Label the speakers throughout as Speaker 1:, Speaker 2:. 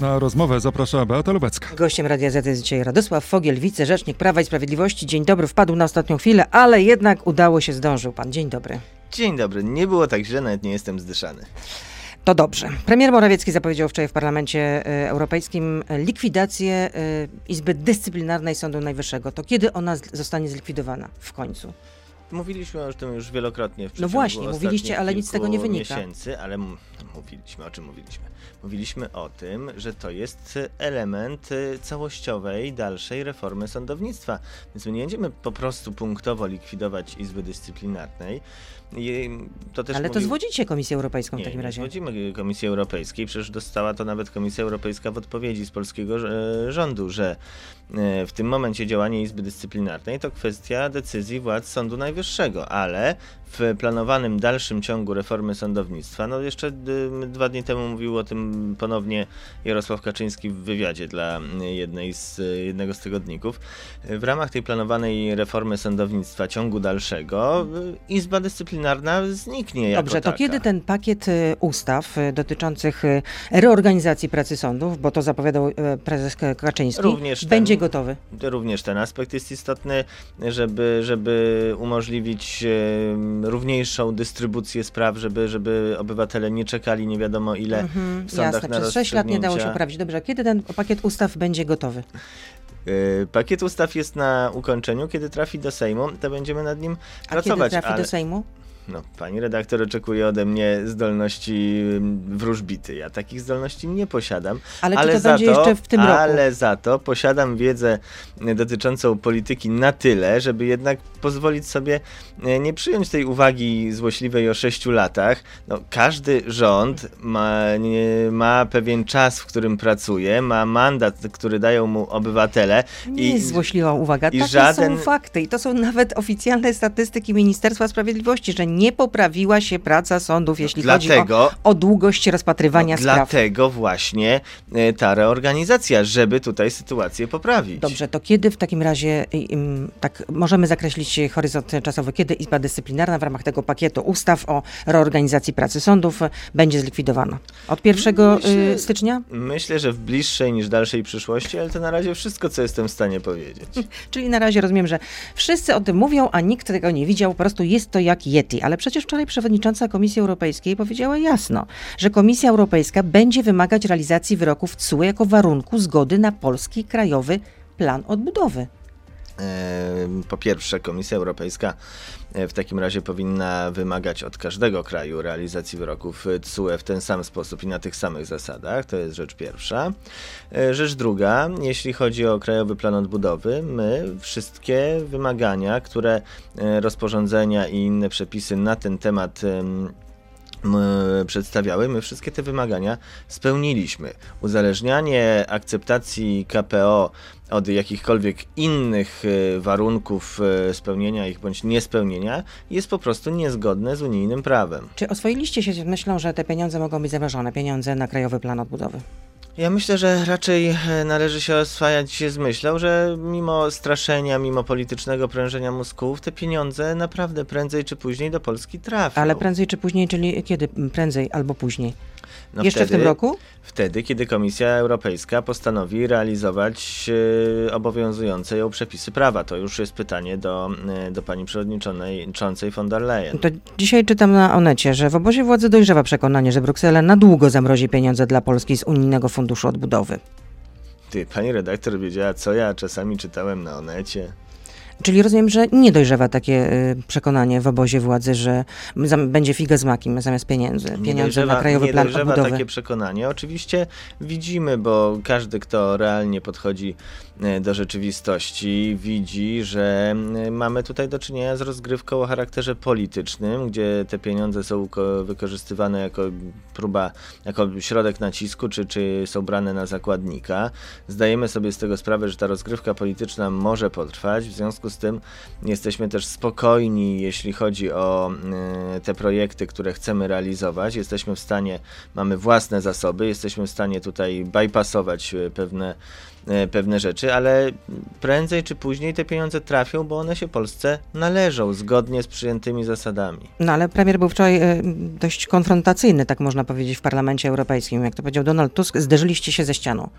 Speaker 1: Na rozmowę zaprasza Beata Lubecka.
Speaker 2: Gościem Radia Z jest dzisiaj Radosław Fogiel, wicerzecznik Prawa i Sprawiedliwości. Dzień dobry, wpadł na ostatnią chwilę, ale jednak udało się, zdążył pan. Dzień dobry.
Speaker 3: Dzień dobry, nie było tak źle, nawet nie jestem zdyszany.
Speaker 2: To dobrze. Premier Morawiecki zapowiedział wczoraj w Parlamencie e, Europejskim likwidację e, Izby Dyscyplinarnej Sądu Najwyższego. To kiedy ona zostanie zlikwidowana w końcu?
Speaker 3: Mówiliśmy o tym już wielokrotnie w
Speaker 2: No właśnie, mówiliście, ale nic z tego nie wynika.
Speaker 3: miesięcy, ale mówiliśmy, o czym mówiliśmy? Mówiliśmy o tym, że to jest element y, całościowej, dalszej reformy sądownictwa. Więc my nie będziemy po prostu punktowo likwidować Izby Dyscyplinarnej. To
Speaker 2: Ale to
Speaker 3: mówił-
Speaker 2: zwodzicie Komisję Europejską w
Speaker 3: Nie,
Speaker 2: takim
Speaker 3: nie
Speaker 2: razie.
Speaker 3: zwodzimy Komisji Europejskiej, przecież dostała to nawet Komisja Europejska w odpowiedzi z polskiego e, rządu, że e, w tym momencie działanie Izby Dyscyplinarnej to kwestia decyzji władz Sądu Najwyższego, ale w planowanym dalszym ciągu reformy sądownictwa, no jeszcze y, dwa dni temu mówił o tym ponownie Jarosław Kaczyński w wywiadzie dla y, jednej z, y, jednego z tygodników, y, w ramach tej planowanej reformy sądownictwa ciągu dalszego y, Izba Dyscyplinarna zniknie jako
Speaker 2: Dobrze, to
Speaker 3: taka.
Speaker 2: kiedy ten pakiet e, ustaw dotyczących reorganizacji pracy sądów, bo to zapowiadał prezes Kaczyński,
Speaker 3: Również ten-
Speaker 2: będzie gotowy?
Speaker 3: Również ten aspekt jest istotny, żeby, żeby umożliwić równiejszą dystrybucję spraw, żeby, żeby obywatele nie czekali nie wiadomo ile
Speaker 2: Mhm,
Speaker 3: w sądach
Speaker 2: jasne,
Speaker 3: na
Speaker 2: przez 6 lat nie dało się poprawić. Dobrze, kiedy ten pakiet ustaw będzie gotowy?
Speaker 3: Y, Pakiet ustaw jest na ukończeniu, kiedy trafi do Sejmu, to będziemy nad nim
Speaker 2: A
Speaker 3: pracować.
Speaker 2: kiedy trafi
Speaker 3: ale...
Speaker 2: do Sejmu?
Speaker 3: No, pani redaktor oczekuje ode mnie zdolności wróżbity. Ja takich zdolności nie posiadam.
Speaker 2: Ale czy to
Speaker 3: za
Speaker 2: będzie jeszcze w tym roku?
Speaker 3: Ale za to posiadam wiedzę y, dotyczącą polityki na tyle, żeby jednak pozwolić sobie y, nie przyjąć tej uwagi złośliwej o sześciu latach. No, każdy rząd ma, ma pewien czas, w którym pracuje, ma mandat, który dają mu obywatele.
Speaker 2: Nie
Speaker 3: i
Speaker 2: jest złośliwa uwaga.
Speaker 3: i
Speaker 2: Takie
Speaker 3: żaden-
Speaker 2: są fakty i to są nawet oficjalne statystyki Ministerstwa Sprawiedliwości, że nie poprawiła się praca sądów, jeśli chodzi
Speaker 3: dlatego,
Speaker 2: o, o długość rozpatrywania
Speaker 3: no,
Speaker 2: spraw.
Speaker 3: Dlatego właśnie e, ta reorganizacja, żeby tutaj sytuację poprawić.
Speaker 2: Dobrze, to kiedy w takim razie, tak możemy zakreślić horyzont czasowy, kiedy Izba Dyscyplinarna w ramach tego pakietu ustaw o reorganizacji pracy sądów będzie zlikwidowana? Od 1
Speaker 3: Myślę-
Speaker 2: y, stycznia?
Speaker 3: Myślę, że w bliższej niż dalszej przyszłości, ale to na razie wszystko, co jestem w stanie powiedzieć.
Speaker 2: Czyli na razie rozumiem, że wszyscy o tym mówią, a nikt tego nie widział, po prostu jest to jak Yeti. Ale przecież wczoraj przewodnicząca Komisji Europejskiej powiedziała jasno, że Komisja Europejska będzie wymagać realizacji wyroków TSUE jako warunku zgody na polski krajowy plan odbudowy.
Speaker 3: Po pierwsze, Komisja Europejska e, w takim razie powinna wymagać od każdego kraju realizacji wyroków e, TSUE w ten sam sposób i na tych samych zasadach. To jest rzecz pierwsza. E, Rzecz druga, jeśli chodzi o Krajowy Plan Odbudowy, my wszystkie wymagania, które e, rozporządzenia i inne przepisy na ten temat przedstawiały, my wszystkie te wymagania spełniliśmy. Uzależnianie akceptacji KPO od jakichkolwiek innych e, warunków e, spełnienia ich bądź niespełnienia jest po prostu niezgodne z unijnym prawem.
Speaker 2: Czy oswoiliście się z myślą, że te pieniądze mogą być zamrożone, pieniądze na krajowy plan odbudowy?
Speaker 3: Ja myślę, że raczej e, należy się oswajać z myślą, że mimo straszenia, mimo politycznego prężenia mózgów, te pieniądze naprawdę prędzej czy później do Polski trafią.
Speaker 2: Ale prędzej czy później, czyli kiedy prędzej albo później?
Speaker 3: No
Speaker 2: Jeszcze w
Speaker 3: wtedy-
Speaker 2: tym roku?
Speaker 3: Wtedy, kiedy Komisja Europejska postanowi realizować e, obowiązujące ją przepisy prawa. To już jest pytanie do, e, do pani przewodniczącej von der Leyen.
Speaker 2: To dzisiaj czytam na Onecie, że w obozie władzy dojrzewa przekonanie, że Bruksela na długo zamrozi pieniądze dla Polski z Unijnego Funduszu Odbudowy.
Speaker 3: Ty, pani redaktor wiedziała, co ja czasami czytałem na Onecie.
Speaker 2: Czyli rozumiem, że nie dojrzewa takie y, przekonanie w obozie władzy, że będzie figa z makiem zamiast pieniędzy.
Speaker 3: Nie
Speaker 2: Pieniądze na Krajowy
Speaker 3: nie
Speaker 2: Plan
Speaker 3: dojrzewa
Speaker 2: Odbudowy.
Speaker 3: takie przekonanie. Oczywiście widzimy, bo każdy, kto realnie podchodzi do rzeczywistości, widzi, że e, mamy tutaj do czynienia z rozgrywką o charakterze politycznym, gdzie te pieniądze są ko- wykorzystywane jako próba, jako środek nacisku, czy, czy są brane na zakładnika. Zdajemy sobie z tego sprawę, że ta rozgrywka polityczna może potrwać, w związku z tym jesteśmy też spokojni, jeśli chodzi o y, te projekty, które chcemy realizować. Jesteśmy w stanie, mamy własne zasoby, jesteśmy w stanie tutaj bypassować pewne E, pewne rzeczy, ale prędzej czy później te pieniądze trafią, bo one się Polsce należą zgodnie z przyjętymi zasadami.
Speaker 2: No ale premier był wczoraj e, dość konfrontacyjny, tak można powiedzieć, w Parlamencie Europejskim. Jak to powiedział Donald Tusk, zderzyliście się ze ścianą.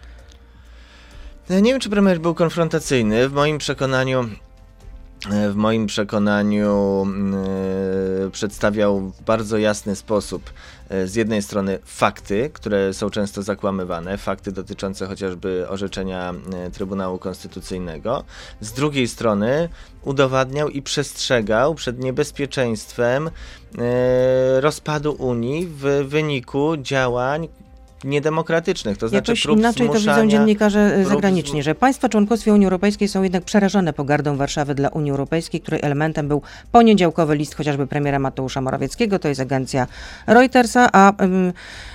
Speaker 3: Ja nie wiem, czy premier był konfrontacyjny. W moim przekonaniu w moim przekonaniu yy, przedstawiał w bardzo jasny sposób yy, z jednej strony fakty, które są często zakłamywane, fakty dotyczące chociażby orzeczenia Trybunału Konstytucyjnego, z drugiej strony udowadniał i przestrzegał przed niebezpieczeństwem rozpadu Unii w wyniku działań niedemokratycznych, to znaczy
Speaker 2: Jakoś inaczej to widzą dziennikarze zagraniczni, że państwa członkowskie Unii Europejskiej są jednak przerażone pogardą Warszawy dla Unii Europejskiej, której elementem był poniedziałkowy list chociażby premiera Mateusza Morawieckiego, to jest agencja Reutersa, a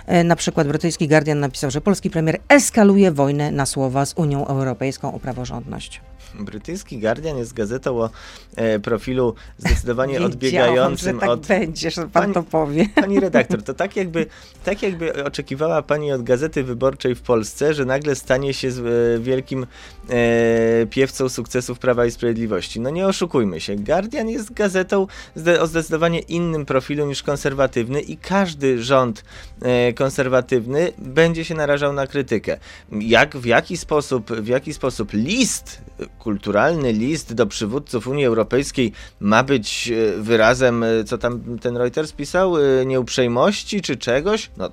Speaker 2: y, na przykład brytyjski Guardian napisał, że polski premier eskaluje wojnę na słowa z Unią Europejską o praworządność.
Speaker 3: Brytyjski Guardian jest gazetą o e, profilu zdecydowanie odbiegającym
Speaker 2: tak
Speaker 3: od...
Speaker 2: będzie, że pan pani, to powie.
Speaker 3: Pani redaktor, to tak jakby, tak jakby oczekiwała pani od Gazety Wyborczej w Polsce, że nagle stanie się z, e, wielkim e, piewcą sukcesów Prawa i Sprawiedliwości. No nie oszukujmy się. Guardian jest gazetą zde, o zdecydowanie innym profilu niż konserwatywny i każdy rząd e, konserwatywny będzie się narażał na krytykę. Jak, w jaki sposób, w jaki sposób list kulturalny list do przywódców Unii Europejskiej ma być e, wyrazem, e, co tam ten Reuters pisał, e, nieuprzejmości czy czegoś? No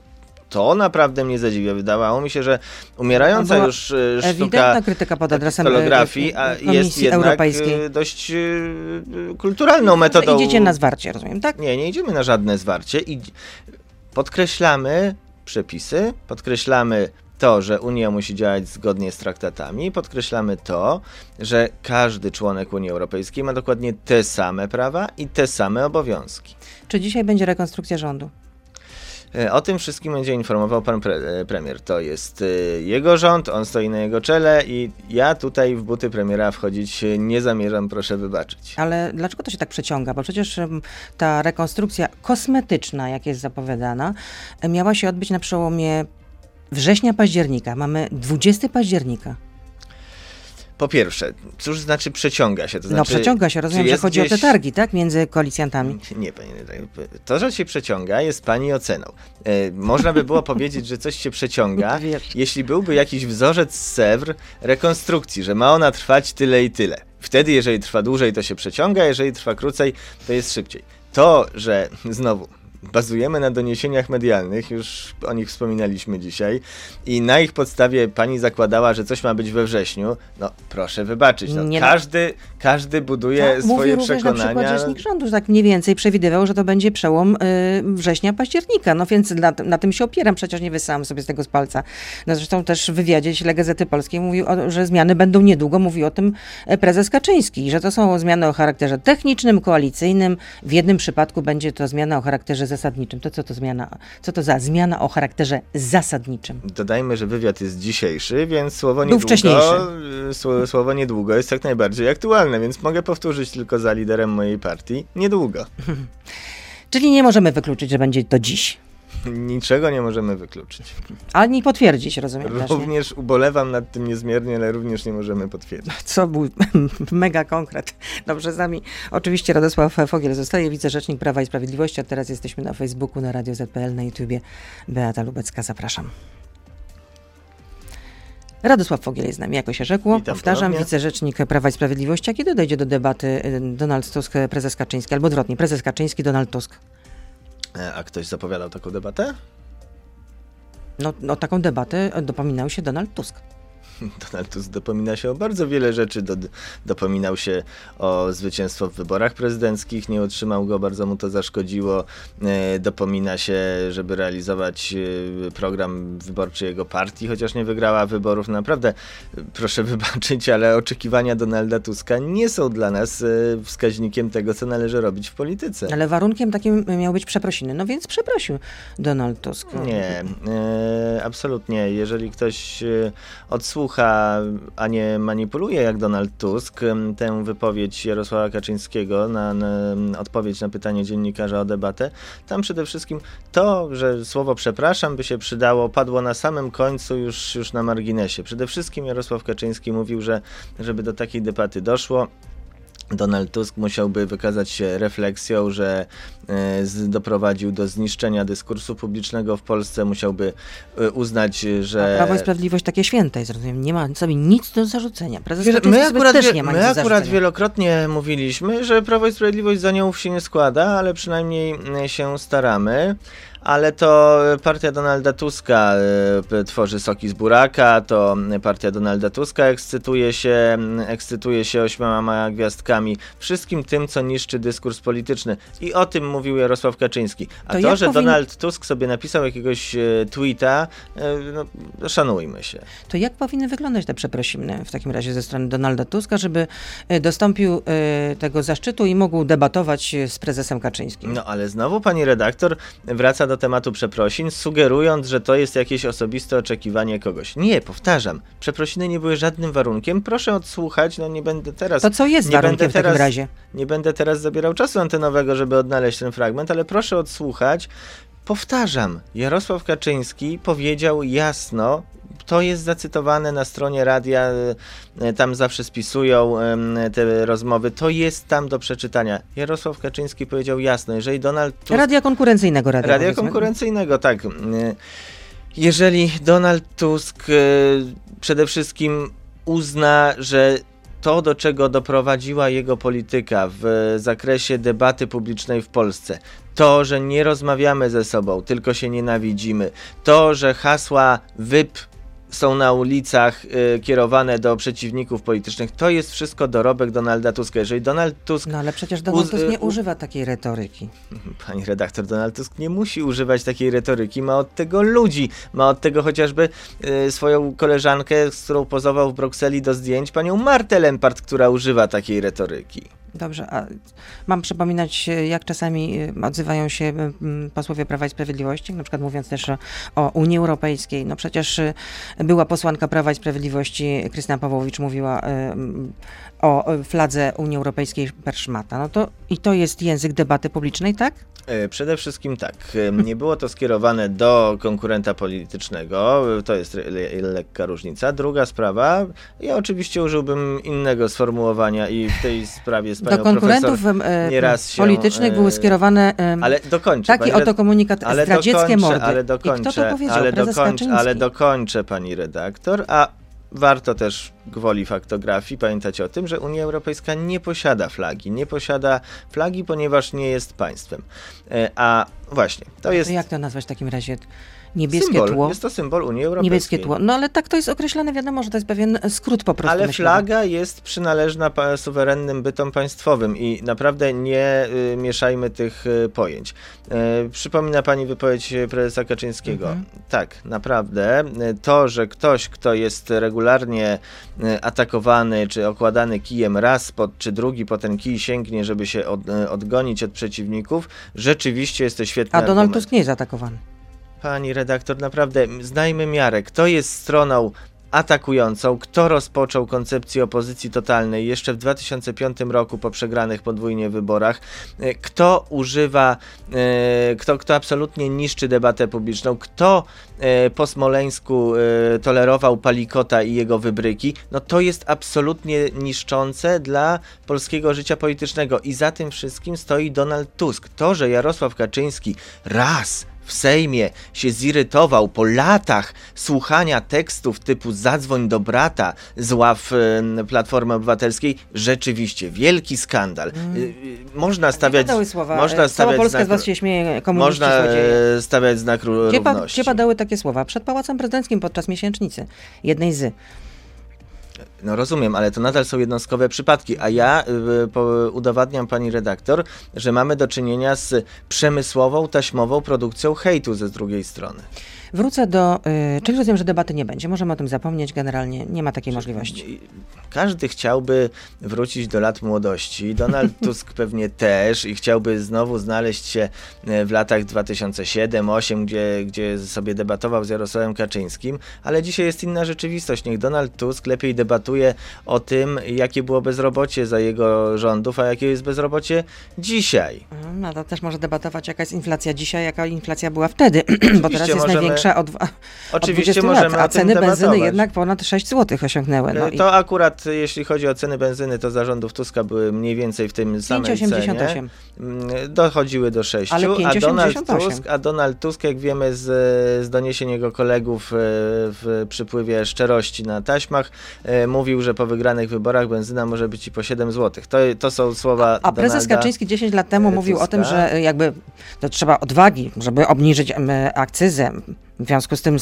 Speaker 3: to naprawdę mnie zadziwia. Wydawało mi się, że umierająca już sztuka
Speaker 2: krytyka pod adresem
Speaker 3: fotografii jest jednak Europejskiej. dość kulturalną metodą.
Speaker 2: Idziecie na zwarcie, rozumiem, tak?
Speaker 3: Nie, nie idziemy na żadne zwarcie i podkreślamy przepisy, podkreślamy to, że Unia musi działać zgodnie z traktatami, podkreślamy to, że każdy członek Unii Europejskiej ma dokładnie te same prawa i te same obowiązki.
Speaker 2: Czy dzisiaj będzie rekonstrukcja rządu?
Speaker 3: E, o tym wszystkim będzie informował pan pre e, premier. To jest e, jego rząd, on stoi na jego czele i ja tutaj w buty premiera wchodzić nie zamierzam, proszę wybaczyć.
Speaker 2: Ale dlaczego to się tak przeciąga? Bo przecież ta rekonstrukcja kosmetyczna, jak jest zapowiadana, miała się odbyć na przełomie września, października. Mamy 20 października.
Speaker 3: Po pierwsze, cóż znaczy przeciąga się? To
Speaker 2: no
Speaker 3: znaczy,
Speaker 2: przeciąga się, rozumiem, że chodzi gdzieś... o te targi, tak? Między koalicjantami.
Speaker 3: Nie, panie To, że się przeciąga, jest pani oceną. E, można by było powiedzieć, że coś się przeciąga, jeśli byłby jakiś wzorzec z Sewr rekonstrukcji, że ma ona trwać tyle i tyle. Wtedy, jeżeli trwa dłużej, to się przeciąga, jeżeli trwa krócej, to jest szybciej. To, że znowu bazujemy na doniesieniach medialnych, już o nich wspominaliśmy dzisiaj, i na ich podstawie pani zakładała, że coś ma być we wrześniu. No proszę wybaczyć, no, no. każdy, każdy buduje
Speaker 2: to
Speaker 3: swoje
Speaker 2: mówi
Speaker 3: przekonania.
Speaker 2: Na przykład rzecznik rządu, tak mniej więcej przewidywał, że to będzie przełom y, września, października. No więc na, na, tym się opieram, przecież nie wysałam sobie z tego z palca. No zresztą też w wywiadzie źle Gazety Polskiej mówił, o, że zmiany będą niedługo, mówił o tym prezes Kaczyński, że to są zmiany o charakterze technicznym, koalicyjnym. W jednym przypadku będzie to zmiana o charakterze zasadniczym. To co to zmiana? Co to za zmiana o charakterze zasadniczym?
Speaker 3: Dodajmy, że wywiad jest dzisiejszy, więc słowo niedługo, y, słowo niedługo jest jak najbardziej aktualne, więc mogę powtórzyć tylko za liderem mojej partii niedługo.
Speaker 2: Czyli nie możemy wykluczyć, że będzie to dziś.
Speaker 3: Niczego nie możemy wykluczyć.
Speaker 2: Ale nie potwierdzić, rozumiem.
Speaker 3: Również też, ubolewam nad tym niezmiernie, ale również nie możemy potwierdzić.
Speaker 2: Co był mega konkret. Dobrze, z nami oczywiście Radosław Fogiel zostaje, wicerzecznik Prawa i Sprawiedliwości, a teraz jesteśmy na Facebooku, na Radio ZPL, na YouTubie. Beata Lubecka, zapraszam. Radosław Fogiel jest z nami, jako się rzekło. Witam Powtarzam, ponownie. wicerzecznik Prawa i Sprawiedliwości. A kiedy dojdzie do debaty y, Donald Tusk, prezes Kaczyński, albo odwrotnie, prezes Kaczyński, Donald Tusk?
Speaker 3: E, a ktoś zapowiadał taką debatę?
Speaker 2: No, no taką debatę dopominał się Donald Tusk.
Speaker 3: Donald Tusk dopomina się o bardzo wiele rzeczy. Do, dopominał się o zwycięstwo w wyborach prezydenckich, nie otrzymał go, bardzo mu to zaszkodziło. E, dopomina się, żeby realizować e, program wyborczy jego partii, chociaż nie wygrała wyborów. Naprawdę, proszę wybaczyć, ale oczekiwania Donalda Tuska nie są dla nas e, wskaźnikiem tego, co należy robić w polityce.
Speaker 2: Ale warunkiem takim miał być przeprosiny. No więc przeprosił Donald Tusk.
Speaker 3: Nie, absolutnie. Jeżeli ktoś odsłucha słucha, a nie manipuluje jak Donald Tusk, tę wypowiedź Jarosława Kaczyńskiego na, na odpowiedź na pytanie dziennikarza o debatę, tam przede wszystkim to, że słowo przepraszam by się przydało, padło na samym końcu już, już na marginesie. Przede wszystkim Jarosław Kaczyński mówił, że żeby do takiej debaty doszło, Donald Tusk musiałby wykazać się refleksją, że e, doprowadził do zniszczenia dyskursu publicznego w Polsce, musiałby e, uznać, że...
Speaker 2: A Prawo i Sprawiedliwość takie święte jest, rozumiem, nie ma sobie nic do zarzucenia. Prezes
Speaker 3: my akurat,
Speaker 2: też nie ma
Speaker 3: my akurat wielokrotnie mówiliśmy, że Prawo i Sprawiedliwość za nią się nie składa, ale przynajmniej e, się staramy. Ale to partia Donalda Tuska p- tworzy soki z buraka, to partia Donalda Tuska ekscytuje się, ekscytuje się ośmioma gwiazdkami, wszystkim tym, co niszczy dyskurs polityczny. I o tym mówił Jarosław Kaczyński. A
Speaker 2: To
Speaker 3: to, że
Speaker 2: powin-
Speaker 3: Donald Tusk sobie napisał jakiegoś e, tweeta, e, no, szanujmy się.
Speaker 2: To jak powinny wyglądać te przeprosiny w takim razie ze strony Donalda Tuska, żeby dostąpił tego zaszczytu i mógł debatować z prezesem Kaczyńskim?
Speaker 3: No ale znowu pani redaktor wraca do tematu przeprosin, sugerując, że to jest jakieś osobiste oczekiwanie kogoś. Nie, powtarzam, przeprosiny nie były żadnym warunkiem. Proszę odsłuchać, no nie będę teraz.
Speaker 2: To co jest
Speaker 3: nie
Speaker 2: warunkiem
Speaker 3: będę
Speaker 2: w takim
Speaker 3: teraz,
Speaker 2: razie?
Speaker 3: Nie będę teraz zabierał czasu antenowego, żeby odnaleźć ten fragment, ale proszę odsłuchać. Powtarzam, Jarosław Kaczyński powiedział jasno, to jest zacytowane na stronie radia, e, tam zawsze spisują te rozmowy, to jest tam do przeczytania. Jarosław Kaczyński powiedział jasno, jeżeli Donald Tusk
Speaker 2: Radia konkurencyjnego radia.
Speaker 3: Radia konkurencyjnego, tak. Y, Jeżeli Donald Tusk y, przede wszystkim uzna, że to, do czego doprowadziła jego polityka w zakresie debaty publicznej w Polsce, to, że nie rozmawiamy ze sobą, tylko się nienawidzimy, to, że hasła wyp są na ulicach y, kierowane do przeciwników politycznych, to jest wszystko dorobek Donalda Tuska. Jeżeli Donald Tusk
Speaker 2: No ale przecież Donald Tusk nie używa takiej retoryki.
Speaker 3: Pani redaktor Donald Tusk nie musi używać takiej retoryki, ma od tego ludzi, ma od tego chociażby e, swoją koleżankę, z którą pozował w Brukseli do zdjęć, panią Martę Lempart, która używa takiej retoryki.
Speaker 2: Dobrze, a mam przypominać, e, jak czasami e, odzywają się posłowie Prawa i Sprawiedliwości, na przykład mówiąc też o, Unii Europejskiej. No przecież e, była posłanka Prawa i Sprawiedliwości, Krystyna Pawłowicz, mówiła o fladze Unii Europejskiej perszmata. No to i to jest język debaty publicznej, tak?
Speaker 3: E, Przede wszystkim tak, nie było to skierowane do konkurenta politycznego, e, to jest le- lekka różnica. Druga sprawa, ja oczywiście użyłbym innego sformułowania i w tej sprawie z
Speaker 2: Do
Speaker 3: panią
Speaker 2: konkurentów
Speaker 3: profesor
Speaker 2: e,
Speaker 3: nieraz się,
Speaker 2: politycznych były skierowane
Speaker 3: Ale dokończę.
Speaker 2: taki
Speaker 3: pani
Speaker 2: oto komunikat
Speaker 3: ale
Speaker 2: zdradzieckie
Speaker 3: dokończę,
Speaker 2: mordy.
Speaker 3: Ale
Speaker 2: I kto
Speaker 3: dokończę,
Speaker 2: to powiedział?
Speaker 3: ale, dokończę, ale dokończę, pani redaktor, a warto też gwoli faktografii pamiętać o tym, że Unia Europejska nie posiada flagi. Nie posiada flagi, ponieważ nie jest państwem. E, A właśnie, to jest
Speaker 2: jak to nazwać w takim razie? Niebieskie
Speaker 3: symbol.
Speaker 2: tło?
Speaker 3: Jest to symbol Unii Europejskiej.
Speaker 2: Niebieskie tło. No ale tak to jest określane, wiadomo, że to jest pewien skrót po prostu.
Speaker 3: Ale
Speaker 2: myślowy.
Speaker 3: flaga jest przynależna suwerennym bytom państwowym i naprawdę nie y, mieszajmy tych y, pojęć. Y, przypomina pani wypowiedź prezesa Kaczyńskiego.
Speaker 2: Mhm.
Speaker 3: Tak, naprawdę. Y, To, że ktoś, kto jest regularnie y, atakowany czy okładany kijem raz pod, czy drugi po ten kij sięgnie, żeby się od, y, odgonić od przeciwników, rzeczywiście jest to świetny
Speaker 2: A Donald
Speaker 3: argument.
Speaker 2: Tusk nie jest atakowany.
Speaker 3: Pani redaktor, naprawdę znajmy miarę. Kto jest stroną atakującą, kto rozpoczął koncepcję opozycji totalnej jeszcze w 2005 roku po przegranych podwójnie wyborach, e, kto używa, e, kto, kto absolutnie niszczy debatę publiczną, kto e, po Smoleńsku tolerował Palikota i jego wybryki, no to jest absolutnie niszczące dla polskiego życia politycznego. I za tym wszystkim stoi Donald Tusk. To, że Jarosław Kaczyński raz w Sejmie się zirytował po latach słuchania tekstów typu zadzwoń do brata z ław Platformy Obywatelskiej, rzeczywiście wielki skandal. Y, y, Można stawiać,
Speaker 2: słowa?
Speaker 3: można stawiać
Speaker 2: Polska
Speaker 3: znak,
Speaker 2: z was się śmieje,
Speaker 3: można
Speaker 2: złodzieje.
Speaker 3: e, stawiać znak
Speaker 2: Gdzie, pa, gdzie padały takie słowa? Przed Pałacem Prezydenckim podczas miesięcznicy. Jednej z.
Speaker 3: No rozumiem, ale to nadal są jednostkowe przypadki, a ja y, udowadniam pani redaktor, że mamy do czynienia z przemysłową, taśmową produkcją hejtu ze drugiej strony.
Speaker 2: Wrócę do, y, czyli rozumiem, że debaty nie będzie. Możemy o tym zapomnieć, generalnie nie ma takiej możliwości.
Speaker 3: Każdy chciałby wrócić do lat młodości. Donald Tusk pewnie też i chciałby znowu znaleźć się e, w latach 2007-2008, gdzie, gdzie sobie debatował z Jarosławem Kaczyńskim, ale dzisiaj jest inna rzeczywistość. Niech Donald Tusk lepiej debatuje o tym, jakie było bezrobocie za jego rządów, a jakie jest bezrobocie dzisiaj.
Speaker 2: Mhm, No to też może debatować, jaka jest inflacja dzisiaj, jaka inflacja była wtedy, bo teraz jest
Speaker 3: możemy-
Speaker 2: największa od, od
Speaker 3: Oczywiście
Speaker 2: 20
Speaker 3: możemy
Speaker 2: lat, a ceny benzyny
Speaker 3: debatować.
Speaker 2: jednak ponad 6 zł osiągnęły. No
Speaker 3: E,
Speaker 2: i
Speaker 3: To akurat, e, jeśli chodzi o ceny benzyny, to zarządów Tuska były mniej więcej w tym cenie.
Speaker 2: 5,88.
Speaker 3: Mm, Dochodziły do 6,
Speaker 2: Ale
Speaker 3: a Donald
Speaker 2: 5,88.
Speaker 3: Tusk, a Donald Tusk, jak wiemy z, z doniesień jego kolegów e, w przypływie szczerości na taśmach, e, mówił, że po wygranych wyborach benzyna może być i po 7 zł. To, to są słowa
Speaker 2: A prezes
Speaker 3: Donalda.
Speaker 2: Kaczyński 10 lat temu
Speaker 3: e,
Speaker 2: mówił o tym,
Speaker 3: Tuska.
Speaker 2: że jakby to trzeba odwagi, żeby obniżyć akcyzę. W związku z tym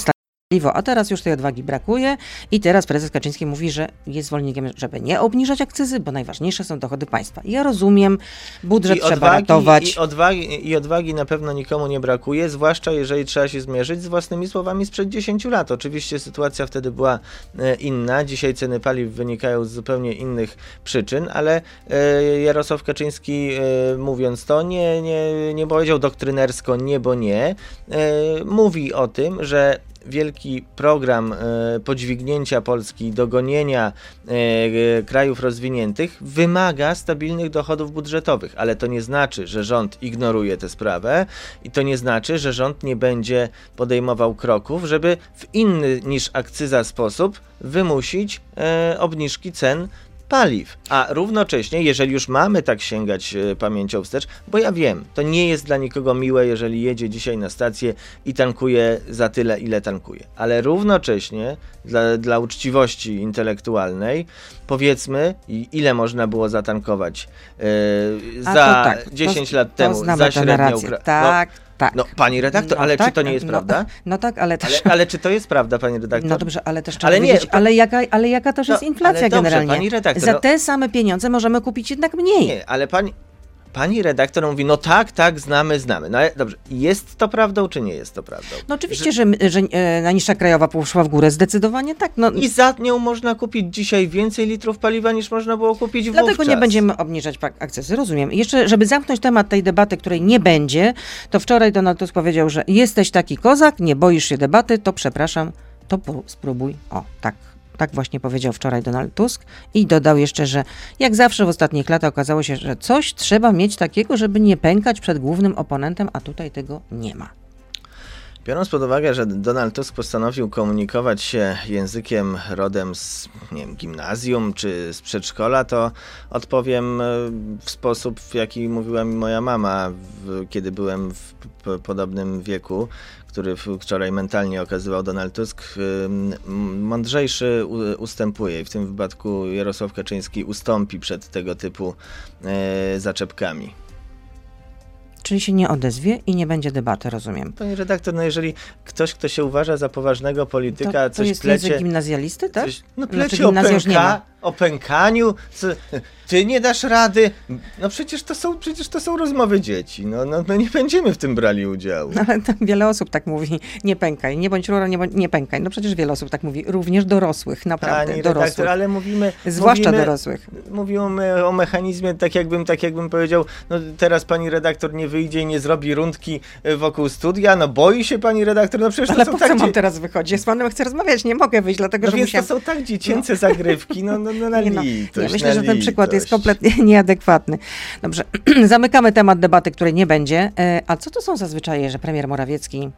Speaker 2: a teraz już tej odwagi brakuje i teraz prezes Kaczyński mówi, że jest zwolennikiem, żeby nie obniżać akcyzy, bo najważniejsze są dochody państwa. Ja rozumiem, budżet trzeba ratować.
Speaker 3: I odwagi, I odwagi na pewno nikomu nie brakuje, zwłaszcza jeżeli trzeba się zmierzyć z własnymi słowami sprzed 10 lat. Oczywiście sytuacja wtedy była e, inna. Dzisiaj ceny paliw wynikają z zupełnie innych przyczyn, ale e, Jarosław Kaczyński e, mówiąc to nie, nie, nie powiedział doktrynersko nie, bo nie. Mówi o tym, że wielki program e, podźwignięcia Polski, dogonienia e, e, krajów rozwiniętych wymaga stabilnych dochodów budżetowych, ale to nie znaczy, że rząd ignoruje tę sprawę i to nie znaczy, że rząd nie będzie podejmował kroków, żeby w inny niż akcyza sposób wymusić obniżki cen paliw. A równocześnie, jeżeli już mamy tak sięgać e, pamięcią wstecz, bo ja wiem, to nie jest dla nikogo miłe, jeżeli jedzie dzisiaj na stację i tankuje za tyle, ile tankuje. Ale równocześnie, dla, dla uczciwości intelektualnej, powiedzmy, ile można było zatankować e, za
Speaker 2: to tak, to-
Speaker 3: 10 lat
Speaker 2: to
Speaker 3: temu za średnią
Speaker 2: Tak, tak.
Speaker 3: No, pani redaktor,
Speaker 2: No
Speaker 3: ale
Speaker 2: tak,
Speaker 3: czy to nie jest
Speaker 2: no,
Speaker 3: prawda?
Speaker 2: No tak, ale też...
Speaker 3: Ale, ale czy to jest prawda, pani redaktor?
Speaker 2: No dobrze, ale też trzeba
Speaker 3: Ale nie,
Speaker 2: wiedzieć,
Speaker 3: to-
Speaker 2: ale, jaka, ale jaka też
Speaker 3: No,
Speaker 2: jest inflacja
Speaker 3: dobrze,
Speaker 2: generalnie.
Speaker 3: pani redaktor,
Speaker 2: Za
Speaker 3: no-
Speaker 2: te same pieniądze możemy kupić jednak mniej.
Speaker 3: Nie, ale pani, pani redaktor mówi, no tak, tak, znamy, znamy. No ale dobrze, jest to prawdą, czy nie jest to prawdą?
Speaker 2: No oczywiście, że, że, e, najniższa krajowa poszła w górę, zdecydowanie tak. No,
Speaker 3: I za nią można kupić dzisiaj więcej litrów paliwa, niż można było kupić
Speaker 2: Dlatego
Speaker 3: wówczas.
Speaker 2: nie będziemy obniżać akcyzy, rozumiem. Jeszcze, żeby zamknąć temat tej debaty, której nie będzie, to wczoraj Donald Tusk powiedział, że jesteś taki kozak, nie boisz się debaty, to przepraszam, to spróbuj. O, tak. Tak właśnie powiedział wczoraj Donald Tusk i dodał jeszcze, że jak zawsze w ostatnich latach okazało się, że coś trzeba mieć takiego, żeby nie pękać przed głównym oponentem, a tutaj tego nie ma.
Speaker 3: Biorąc pod uwagę, że Donald Tusk postanowił komunikować się językiem rodem z nie wiem, gimnazjum czy z przedszkola, to odpowiem e, w sposób, w jaki mówiła mi moja mama, w, kiedy byłem w podobnym wieku, który wczoraj mentalnie okazywał Donald Tusk. Mądrzejszy ustępuje i w tym wypadku Jarosław Kaczyński ustąpi przed tego typu e, zaczepkami.
Speaker 2: Czyli się nie odezwie i nie będzie debaty, rozumiem.
Speaker 3: Panie redaktor, no jeżeli ktoś, kto się uważa za poważnego polityka,
Speaker 2: To, to
Speaker 3: coś
Speaker 2: jest
Speaker 3: plecie...
Speaker 2: gimnazjalisty, tak?
Speaker 3: Coś, no
Speaker 2: Znaczy,
Speaker 3: plecie o,
Speaker 2: gimnazja
Speaker 3: o pękaniu, co, ty nie dasz rady. No przecież to są, przecież to są rozmowy dzieci. No, no, no nie będziemy w tym brali udziału.
Speaker 2: No, ale tak wiele osób tak mówi, nie pękaj, nie bądź rura, nie, bądź, nie pękaj. No przecież wiele osób tak mówi, również dorosłych, naprawdę,
Speaker 3: Pani
Speaker 2: dorosłych.
Speaker 3: redaktor, ale mówimy...
Speaker 2: Zwłaszcza
Speaker 3: mówimy,
Speaker 2: dorosłych.
Speaker 3: Mówimy o mechanizmie, tak jakbym, tak jakbym powiedział, no teraz pani redaktor nie wyjdzie i nie zrobi rundki e, wokół studia, no boi się pani redaktor, no przecież
Speaker 2: Ale
Speaker 3: to są
Speaker 2: po
Speaker 3: tak...
Speaker 2: co mam teraz wychodzić? Z panem chcę rozmawiać, nie mogę wyjść, dlatego
Speaker 3: No
Speaker 2: że
Speaker 3: więc
Speaker 2: musiałam...
Speaker 3: to są tak dziecięce zagrywki, no, no, no na
Speaker 2: Nie, no,
Speaker 3: litość,
Speaker 2: nie, myślę, że ten przykład jest kompletnie nieadekwatny. Dobrze, zamykamy temat debaty, której nie będzie. E, A co to są zazwyczaje, że premier Morawiecki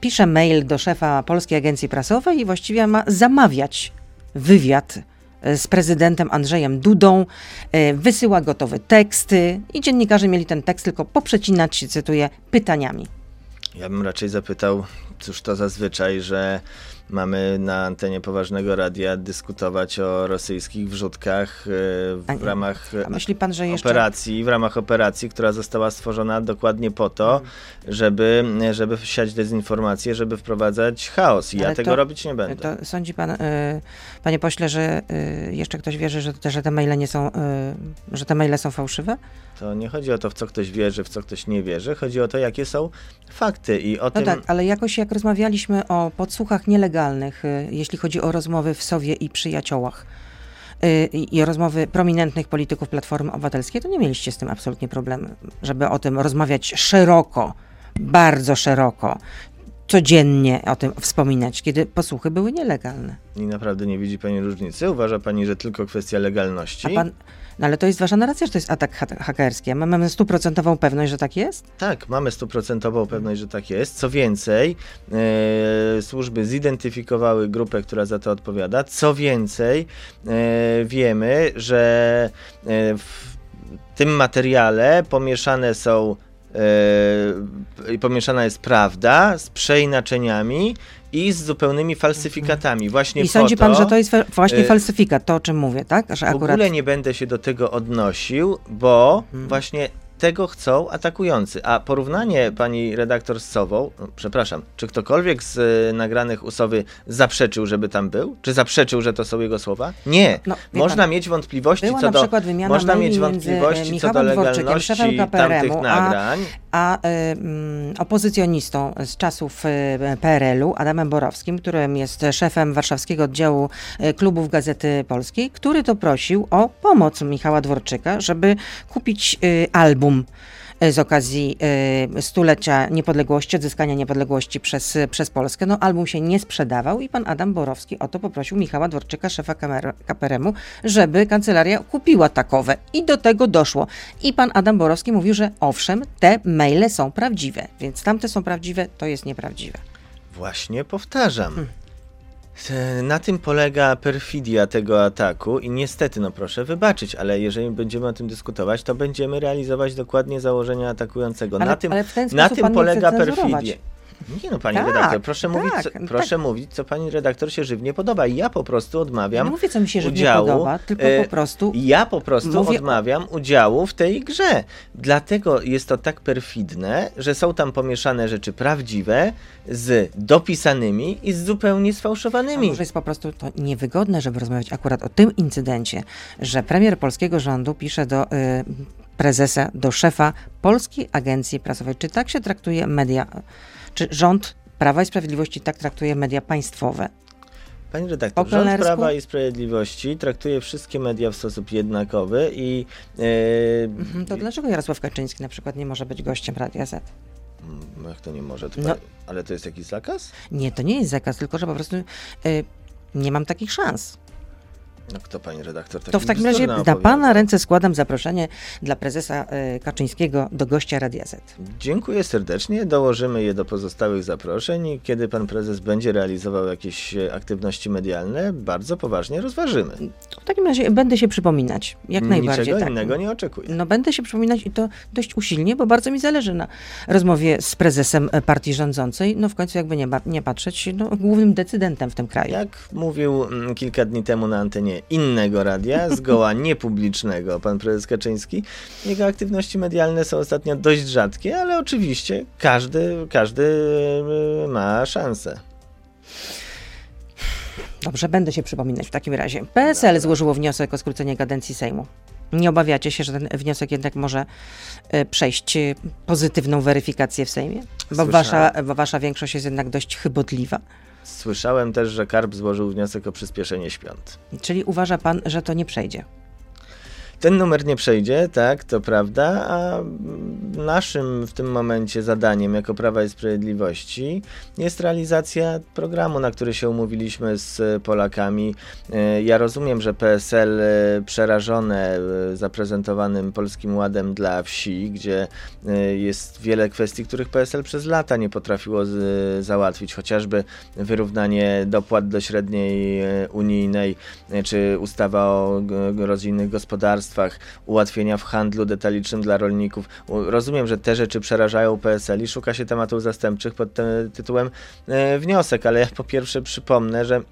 Speaker 2: pisze mail do szefa Polskiej Agencji Prasowej i właściwie ma zamawiać wywiad e, z prezydentem Andrzejem Dudą, e, wysyła gotowe teksty i dziennikarze mieli ten tekst tylko poprzecinać się, cytuję, pytaniami.
Speaker 3: Ja bym raczej zapytał, cóż to zazwyczaj, że mamy na antenie poważnego radia dyskutować o rosyjskich wrzutkach e, w ramach
Speaker 2: A myśli pan, że jeszcze...
Speaker 3: operacji, w ramach operacji, która została stworzona dokładnie po to,
Speaker 2: Mhm.
Speaker 3: żeby, żeby siać dezinformację, żeby wprowadzać chaos. I ja
Speaker 2: Ale
Speaker 3: tego
Speaker 2: to-
Speaker 3: robić nie będę.
Speaker 2: To sądzi pan, y, panie pośle, że jeszcze ktoś wierzy, że, te- że te maile nie są, że te maile są fałszywe?
Speaker 3: To nie chodzi o to, w co ktoś wierzy, w co ktoś nie wierzy. Chodzi o to, jakie są fakty i o
Speaker 2: No
Speaker 3: tym...
Speaker 2: tak, ale jakoś jak rozmawialiśmy o podsłuchach nielegalnych, y, jeśli chodzi o rozmowy w Sowie i przyjaciołach y, i rozmowy prominentnych polityków Platformy Obywatelskiej, to nie mieliście z tym absolutnie problemu, żeby o tym rozmawiać szeroko, bardzo szeroko, codziennie o tym wspominać, kiedy posłuchy były nielegalne.
Speaker 3: I naprawdę nie widzi pani różnicy? Uważa pani, że tylko kwestia legalności?
Speaker 2: A pan, no ale to jest wasza narracja, że to jest atak ha- hakerski. My mamy stuprocentową pewność, że tak jest?
Speaker 3: Tak, mamy stuprocentową pewność, że tak jest. Co więcej, e, służby zidentyfikowały grupę, która za to odpowiada. Co więcej, e, wiemy, że e, w tym materiale pomieszane są e, pomieszana jest prawda z przeinaczeniami i z zupełnymi falsyfikatami. Właśnie
Speaker 2: I
Speaker 3: po
Speaker 2: sądzi pan,
Speaker 3: to,
Speaker 2: że to jest fa- właśnie
Speaker 3: e,
Speaker 2: falsyfikat, to o czym mówię, tak? Że
Speaker 3: w
Speaker 2: akurat...
Speaker 3: ogóle nie będę się do tego odnosił, bo
Speaker 2: Hmm.
Speaker 3: właśnie tego chcą atakujący. A porównanie pani redaktor z Sową, no, przepraszam, czy ktokolwiek z y, nagranych u Sowy zaprzeczył, żeby tam był? Czy zaprzeczył, że to są jego słowa? Nie.
Speaker 2: No,
Speaker 3: można
Speaker 2: pan,
Speaker 3: mieć wątpliwości co do można mieć
Speaker 2: e,
Speaker 3: wątpliwości co do legalności tamtych
Speaker 2: KPRM-u, a,
Speaker 3: nagrań.
Speaker 2: a y, mm, opozycjonistą z czasów y, PRL-u, Adamem Borowskim, którym jest szefem warszawskiego oddziału klubów Gazety Polskiej, który to prosił o pomoc Michała Dworczyka, żeby kupić y, album y, z okazji y, stulecia niepodległości, odzyskania niepodległości przez, przez Polskę. No album się nie sprzedawał i pan Adam Borowski o to poprosił Michała Dworczyka, szefa KPRM-u, żeby kancelaria kupiła takowe. I do tego doszło. I pan Adam Borowski mówił, że owszem, te maile są prawdziwe, więc tamte są prawdziwe, to jest nieprawdziwe.
Speaker 3: Właśnie powtarzam.
Speaker 2: Hmm.
Speaker 3: E, Na tym polega perfidia tego ataku i niestety, no proszę wybaczyć, ale jeżeli będziemy o tym dyskutować, to będziemy realizować dokładnie założenia atakującego.
Speaker 2: Ale-
Speaker 3: na tym,
Speaker 2: ale
Speaker 3: na tym polega perfidia. Nie no, pani
Speaker 2: Tak,
Speaker 3: redaktor, proszę,
Speaker 2: tak,
Speaker 3: mówić, co,
Speaker 2: tak.
Speaker 3: proszę mówić, co pani redaktor się żywnie podoba. Ja po prostu odmawiam
Speaker 2: nie mówię, co mi się żywnie
Speaker 3: udziału,
Speaker 2: podoba, tylko
Speaker 3: e,
Speaker 2: po prostu
Speaker 3: Ja po prostu
Speaker 2: Mówię
Speaker 3: odmawiam udziału w tej grze. Dlatego jest to tak perfidne, że są tam pomieszane rzeczy prawdziwe z dopisanymi i z zupełnie
Speaker 2: A
Speaker 3: sfałszowanymi.
Speaker 2: może jest po prostu to niewygodne, żeby rozmawiać akurat o tym incydencie, że premier polskiego rządu pisze do y, prezesa, do szefa Polskiej Agencji Prasowej. Czy tak się traktuje media? Czy rząd Prawa i Sprawiedliwości tak traktuje media państwowe?
Speaker 3: Pani redaktor, rząd? Prawa i Sprawiedliwości traktuje wszystkie media w sposób jednakowy i
Speaker 2: Mhm, To dlaczego Jarosław Kaczyński na przykład nie może być gościem Radia Z?
Speaker 3: mm, jak to nie może, to
Speaker 2: No.
Speaker 3: ale to jest jakiś zakaz?
Speaker 2: Nie, to nie jest zakaz, tylko że po prostu y, nie mam takich szans.
Speaker 3: No kto pani redaktor
Speaker 2: To w takim razie na pana ręce składam zaproszenie dla prezesa y, Kaczyńskiego do gościa Radia Z.
Speaker 3: Dziękuję serdecznie. Dołożymy je do pozostałych zaproszeń kiedy pan prezes będzie realizował jakieś e, aktywności medialne, bardzo poważnie rozważymy.
Speaker 2: To w takim razie będę się przypominać, jak najbardziej.
Speaker 3: Niczego
Speaker 2: tak.
Speaker 3: innego nie oczekuję.
Speaker 2: No będę się przypominać i to dość usilnie, bo bardzo mi zależy na rozmowie z prezesem e, partii rządzącej. No w końcu jakby nie, nie patrzeć, no, głównym decydentem w tym kraju.
Speaker 3: Jak mówił mm, kilka dni temu na antenie innego radia, zgoła niepublicznego, pan prezes Kaczyński, jego aktywności medialne są ostatnio dość rzadkie, ale oczywiście każdy, każdy e, ma szansę.
Speaker 2: Dobrze, będę się przypominać w takim razie. PSL złożyło wniosek o skrócenie kadencji Sejmu. Nie obawiacie się, że ten wniosek jednak może e, przejść e, pozytywną weryfikację w Sejmie? Bo wasza, bo wasza większość jest jednak dość chybotliwa.
Speaker 3: Słyszałem też, że Karp złożył wniosek o przyspieszenie świąt.
Speaker 2: Czyli uważa pan, że to nie przejdzie?
Speaker 3: Ten numer nie przejdzie, tak, to prawda, a naszym w tym momencie zadaniem jako Prawa i Sprawiedliwości jest realizacja programu, na który się umówiliśmy z Polakami. E, Ja rozumiem, że PSL e, przerażone e, zaprezentowanym Polskim Ładem dla wsi, gdzie jest wiele kwestii, których PSL przez lata nie potrafiło załatwić, chociażby wyrównanie dopłat do średniej unijnej, czy ustawa o rodzinnych gospodarstwach, ułatwienia w handlu detalicznym dla rolników. Rozumiem, że te rzeczy przerażają PSL i szuka się tematów zastępczych pod tym tytułem e, wniosek, ale ja po pierwsze przypomnę, że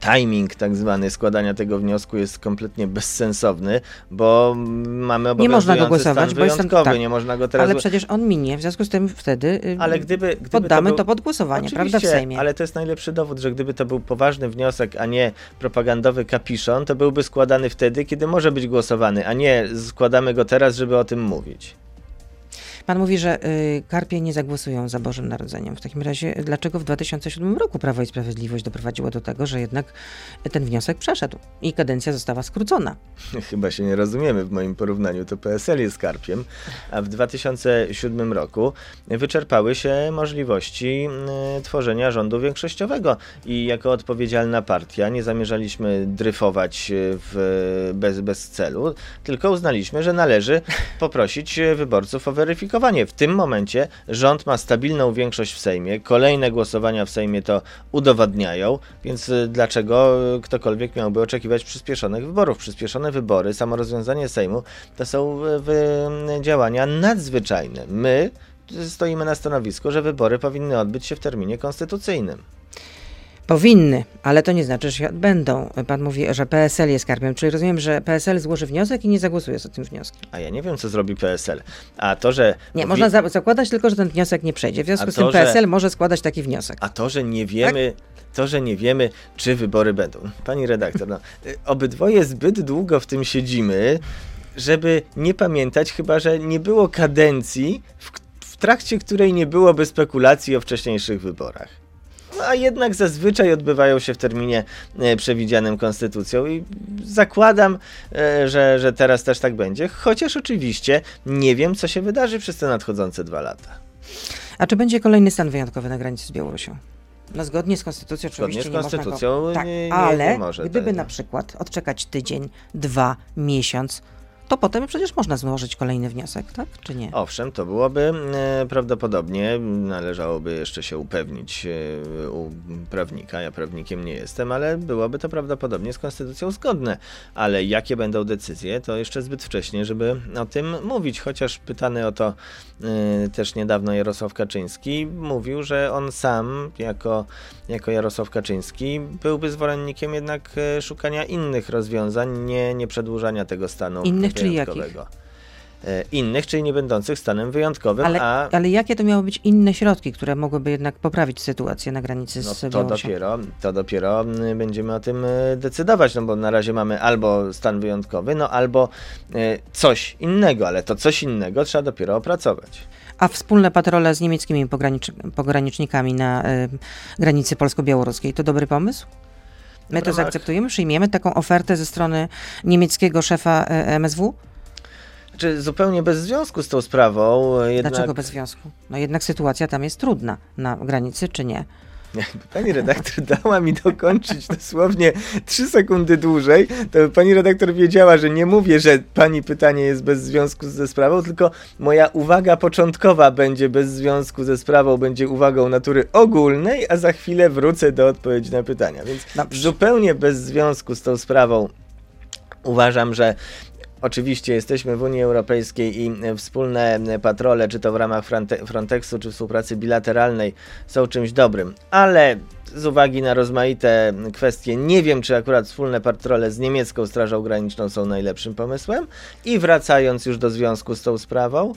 Speaker 3: timing tak zwany składania tego wniosku jest kompletnie bezsensowny, bo mamy
Speaker 2: Nie można go głosować, bo jest ten-
Speaker 3: wyjątkowy,
Speaker 2: tak.
Speaker 3: nie można go teraz...
Speaker 2: Ale przecież on minie, w związku z tym wtedy y,
Speaker 3: Ale gdyby, gdyby
Speaker 2: poddamy
Speaker 3: to,
Speaker 2: to,
Speaker 3: był...
Speaker 2: pod głosowanie, prawda, w Sejmie.
Speaker 3: Ale to jest najlepszy dowód, że gdyby to był poważny wniosek, a nie propagandowy kapiszon, to byłby składany wtedy, kiedy może być głosowany, a nie składamy go teraz, żeby o tym mówić.
Speaker 2: Pan mówi, że y, Karpie nie zagłosują za Bożym Narodzeniem. W takim razie, dlaczego w 2007 roku Prawo i Sprawiedliwość doprowadziło do tego, że jednak ten wniosek przeszedł i kadencja została skrócona?
Speaker 3: Chyba się nie rozumiemy w moim porównaniu, to PSL jest karpiem, a w 2007 roku wyczerpały się możliwości y, tworzenia rządu większościowego i jako odpowiedzialna partia nie zamierzaliśmy dryfować y, w, bez, bez celu, tylko uznaliśmy, że należy poprosić y, wyborców o W tym momencie rząd ma stabilną większość w Sejmie, kolejne głosowania w Sejmie to udowadniają, więc y, dlaczego y, ktokolwiek miałby oczekiwać przyspieszonych wyborów? Przyspieszone wybory, samo rozwiązanie Sejmu to są y, wy, działania nadzwyczajne. My stoimy na stanowisku, że wybory powinny odbyć się w terminie konstytucyjnym.
Speaker 2: Powinny, ale to nie znaczy, że się odbędą. Pan mówi, że PSL jest Karpiem, czyli rozumiem, że PSL złoży wniosek i nie zagłosuje za tym wnioskiem.
Speaker 3: A ja nie wiem, co zrobi PSL. A to, że.
Speaker 2: Nie,
Speaker 3: powi-
Speaker 2: można za zakładać tylko, że ten wniosek nie przejdzie. W związku
Speaker 3: A
Speaker 2: z tym
Speaker 3: to, że-
Speaker 2: PSL może składać taki wniosek.
Speaker 3: A to, że nie wiemy, to, że nie wiemy, czy wybory będą. Pani redaktor, no, y, obydwoje zbyt długo w tym siedzimy, żeby nie pamiętać, chyba że nie było kadencji, w, w trakcie której nie byłoby spekulacji o wcześniejszych wyborach. No, a jednak zazwyczaj odbywają się w terminie e, przewidzianym konstytucją i zakładam, e, że, że teraz też tak będzie, chociaż oczywiście nie wiem, co się wydarzy przez te nadchodzące dwa lata.
Speaker 2: A czy będzie kolejny stan wyjątkowy na granicy z Białorusią? No zgodnie z konstytucją
Speaker 3: Zgodnie
Speaker 2: oczywiście
Speaker 3: z
Speaker 2: nie można
Speaker 3: konstytucją
Speaker 2: go... Tak,
Speaker 3: nie- nie-
Speaker 2: ale
Speaker 3: nie może,
Speaker 2: gdyby
Speaker 3: tak.
Speaker 2: na przykład odczekać tydzień, dwa, miesiąc, to potem przecież można złożyć kolejny wniosek, tak? Czy nie?
Speaker 3: Owszem, to byłoby e, prawdopodobnie, należałoby jeszcze się upewnić e, u prawnika, ja prawnikiem nie jestem, ale byłoby to prawdopodobnie z konstytucją zgodne. Ale jakie będą decyzje, to jeszcze zbyt wcześnie, żeby o tym mówić. Chociaż pytany o to e, też niedawno Jarosław Kaczyński mówił, że on sam, jako, jako Jarosław Kaczyński, byłby zwolennikiem jednak e, szukania innych rozwiązań, nie, nie przedłużania tego stanu
Speaker 2: Innych, czyli
Speaker 3: wyjątkowego. E, Innych, czyli nie będących stanem wyjątkowym,
Speaker 2: Ale,
Speaker 3: a
Speaker 2: ale jakie to miały być inne środki, które mogłyby jednak poprawić sytuację na granicy
Speaker 3: no,
Speaker 2: z
Speaker 3: to,
Speaker 2: Białorusią?
Speaker 3: dopiero, to dopiero będziemy o tym e, decydować, no bo na razie mamy albo stan wyjątkowy, no albo e, coś innego, ale to coś innego trzeba dopiero opracować.
Speaker 2: A wspólne patrole z niemieckimi pogranicz pogranicznikami na y, granicy polsko-białoruskiej to dobry pomysł? My to
Speaker 3: ramach-
Speaker 2: zaakceptujemy, przyjmiemy taką ofertę ze strony niemieckiego szefa y, MSW?
Speaker 3: Czy zupełnie bez związku z tą sprawą, e, jednak...
Speaker 2: Dlaczego bez związku? No jednak sytuacja tam jest trudna na granicy, czy nie?
Speaker 3: Jakby pani redaktor dała mi dokończyć dosłownie trzy sekundy dłużej, to pani redaktor wiedziała, że nie mówię, że pani pytanie jest bez związku ze sprawą, tylko moja uwaga początkowa będzie bez związku ze sprawą, będzie uwagą natury ogólnej, a za chwilę wrócę do odpowiedzi na pytania. Więc zupełnie bez związku z tą sprawą uważam, że Oczywiście jesteśmy w Unii Europejskiej i wspólne patrole, czy to w ramach Fronte- Frontexu, czy współpracy bilateralnej, są czymś dobrym, ale z uwagi na rozmaite kwestie, nie wiem, czy akurat wspólne patrole z niemiecką Strażą Graniczną są najlepszym pomysłem. I wracając już do związku z tą sprawą,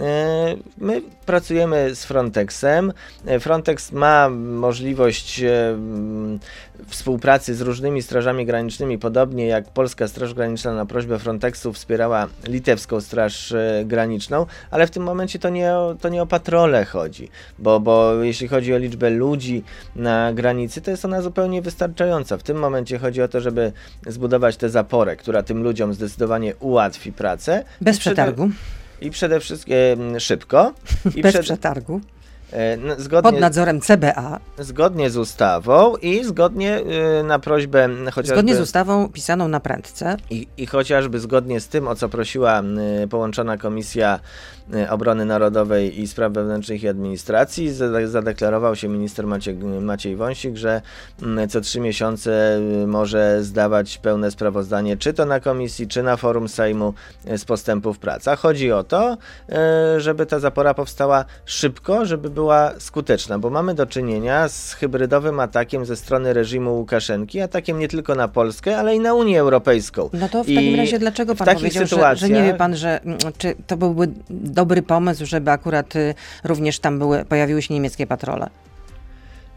Speaker 3: e, my pracujemy z Frontexem. E, Frontex ma możliwość e, m, współpracy z różnymi strażami granicznymi, podobnie jak Polska Straż Graniczna na prośbę Frontexu wspierała litewską Straż Graniczną, ale w tym momencie to nie o, to nie o patrole chodzi, bo, bo jeśli chodzi o liczbę ludzi na granicy, to jest ona zupełnie wystarczająca. W tym momencie chodzi o to, żeby zbudować tę zaporę, która tym ludziom zdecydowanie ułatwi pracę.
Speaker 2: Bez przetargu.
Speaker 3: I przede wszystkim e, szybko. I
Speaker 2: Bez
Speaker 3: przed-
Speaker 2: przetargu.
Speaker 3: E, no,
Speaker 2: Pod
Speaker 3: Zgodnie,
Speaker 2: nadzorem CBA,
Speaker 3: zgodnie z ustawą i zgodnie y, na prośbę chociażby...
Speaker 2: zgodnie z ustawą pisaną na prędce.
Speaker 3: I, I chociażby zgodnie z tym, o co prosiła y, połączona Komisja y, Obrony Narodowej i Spraw Wewnętrznych i Administracji, zade- zadeklarował się minister Maciej, Maciej Wąsik, że mm, co trzy miesiące może zdawać pełne sprawozdanie, czy to na komisji, czy na forum Sejmu z postępów prac. A chodzi o to, żeby ta zapora powstała szybko, żeby była skuteczna, bo mamy do czynienia z hybrydowym atakiem ze strony reżimu Łukaszenki, atakiem nie tylko na Polskę, ale i na Unię Europejską.
Speaker 2: No to w
Speaker 3: I
Speaker 2: takim razie dlaczego pan powiedział, że, że
Speaker 3: sytuacjach-
Speaker 2: nie wie pan, że mm, czy to byłby dobry pomysł, żeby akurat y, również tam były, pojawiły się niemieckie patrole?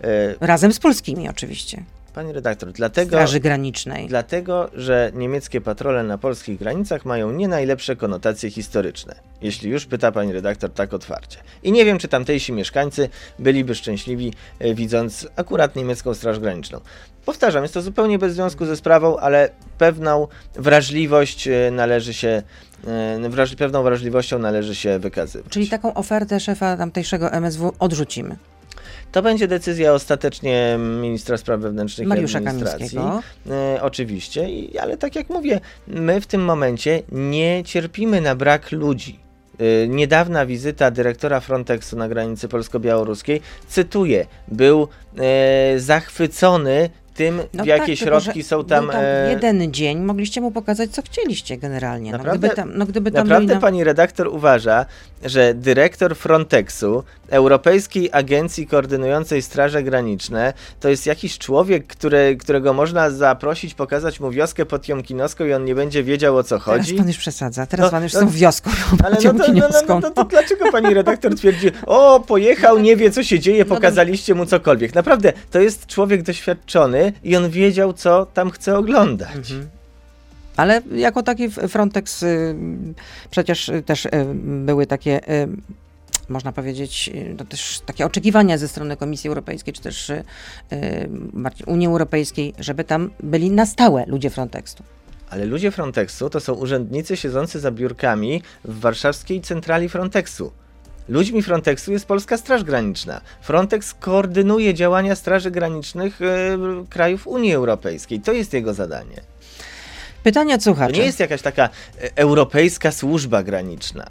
Speaker 3: E,
Speaker 2: Razem z polskimi oczywiście.
Speaker 3: Pani redaktor, dlatego,
Speaker 2: Straży Granicznej.
Speaker 3: dlatego, że niemieckie patrole na polskich granicach mają nie najlepsze konotacje historyczne. Jeśli już pyta pani redaktor tak otwarcie. I nie wiem, czy tamtejsi mieszkańcy byliby szczęśliwi, e, widząc akurat niemiecką Straż Graniczną. Powtarzam, jest to zupełnie bez związku ze sprawą, ale pewną wrażliwość e, należy się, e, wraż, pewną wrażliwością należy się wykazywać.
Speaker 2: Czyli taką ofertę szefa tamtejszego MSW odrzucimy.
Speaker 3: To będzie decyzja ostatecznie ministra spraw wewnętrznych
Speaker 2: Mariusza
Speaker 3: i administracji.
Speaker 2: Kamińskiego.
Speaker 3: E, oczywiście, I, ale tak jak mówię, my w tym momencie nie cierpimy na brak ludzi. E, Niedawna wizyta dyrektora Frontexu na granicy polsko-białoruskiej, cytuję, był e, zachwycony tym, w jakie
Speaker 2: tak, tylko,
Speaker 3: środki
Speaker 2: że
Speaker 3: są tam.
Speaker 2: Tam
Speaker 3: e,
Speaker 2: jeden dzień, mogliście mu pokazać, co chcieliście generalnie. No,
Speaker 3: Naprawdę-
Speaker 2: gdyby tam, no, gdyby tam
Speaker 3: Naprawdę
Speaker 2: na...
Speaker 3: pani redaktor uważa, że dyrektor Frontexu, Europejskiej Agencji Koordynującej Straże Graniczne, to jest jakiś człowiek, który, którego można zaprosić, pokazać mu wioskę potiomkinowską i on nie będzie wiedział o co
Speaker 2: Teraz
Speaker 3: chodzi?
Speaker 2: pan już przesadza, teraz
Speaker 3: No,
Speaker 2: pan już
Speaker 3: no,
Speaker 2: tą wioską
Speaker 3: Ale no to, no, no, no, no, to dlaczego pani redaktor twierdzi, o, pojechał, nie wie co się dzieje,
Speaker 2: No
Speaker 3: pokazaliście mu cokolwiek. Naprawdę, to jest człowiek doświadczony i on wiedział, co tam chce oglądać.
Speaker 2: Mhm. Ale jako taki Frontex y, przecież też y, były takie, y, można powiedzieć, y, to też takie oczekiwania ze strony Komisji Europejskiej, czy też y, y, bardziej Unii Europejskiej, żeby tam byli na stałe ludzie Frontexu.
Speaker 3: Ale ludzie Frontexu to są urzędnicy siedzący za biurkami w warszawskiej centrali Frontexu. Ludźmi Frontexu jest Polska Straż Graniczna. Frontex koordynuje działania Straży Granicznych e, krajów Unii Europejskiej. To jest jego zadanie.
Speaker 2: Pytania od
Speaker 3: To
Speaker 2: słuchaczy.
Speaker 3: nie jest jakaś taka e, europejska służba graniczna.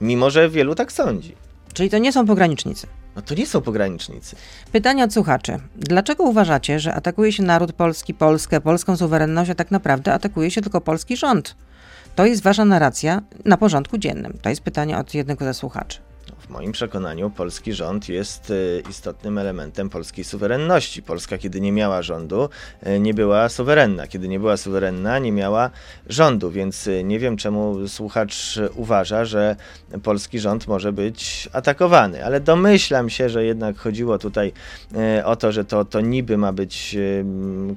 Speaker 3: Mimo, że wielu tak sądzi.
Speaker 2: Czyli to nie są pogranicznicy.
Speaker 3: No to nie są pogranicznicy.
Speaker 2: Pytania od słuchaczy. Dlaczego uważacie, że atakuje się naród polski, Polskę, polską suwerenność, a tak naprawdę atakuje się tylko polski rząd? To jest wasza narracja na porządku dziennym. To jest pytanie od jednego ze słuchaczy.
Speaker 3: Moim przekonaniu polski rząd jest e, istotnym elementem polskiej suwerenności. Polska, kiedy nie miała rządu, e, nie była suwerenna. Kiedy nie była suwerenna, nie miała rządu, więc e, nie wiem, czemu słuchacz uważa, że polski rząd może być atakowany. Ale domyślam się, że jednak chodziło tutaj o to, że to, to niby ma być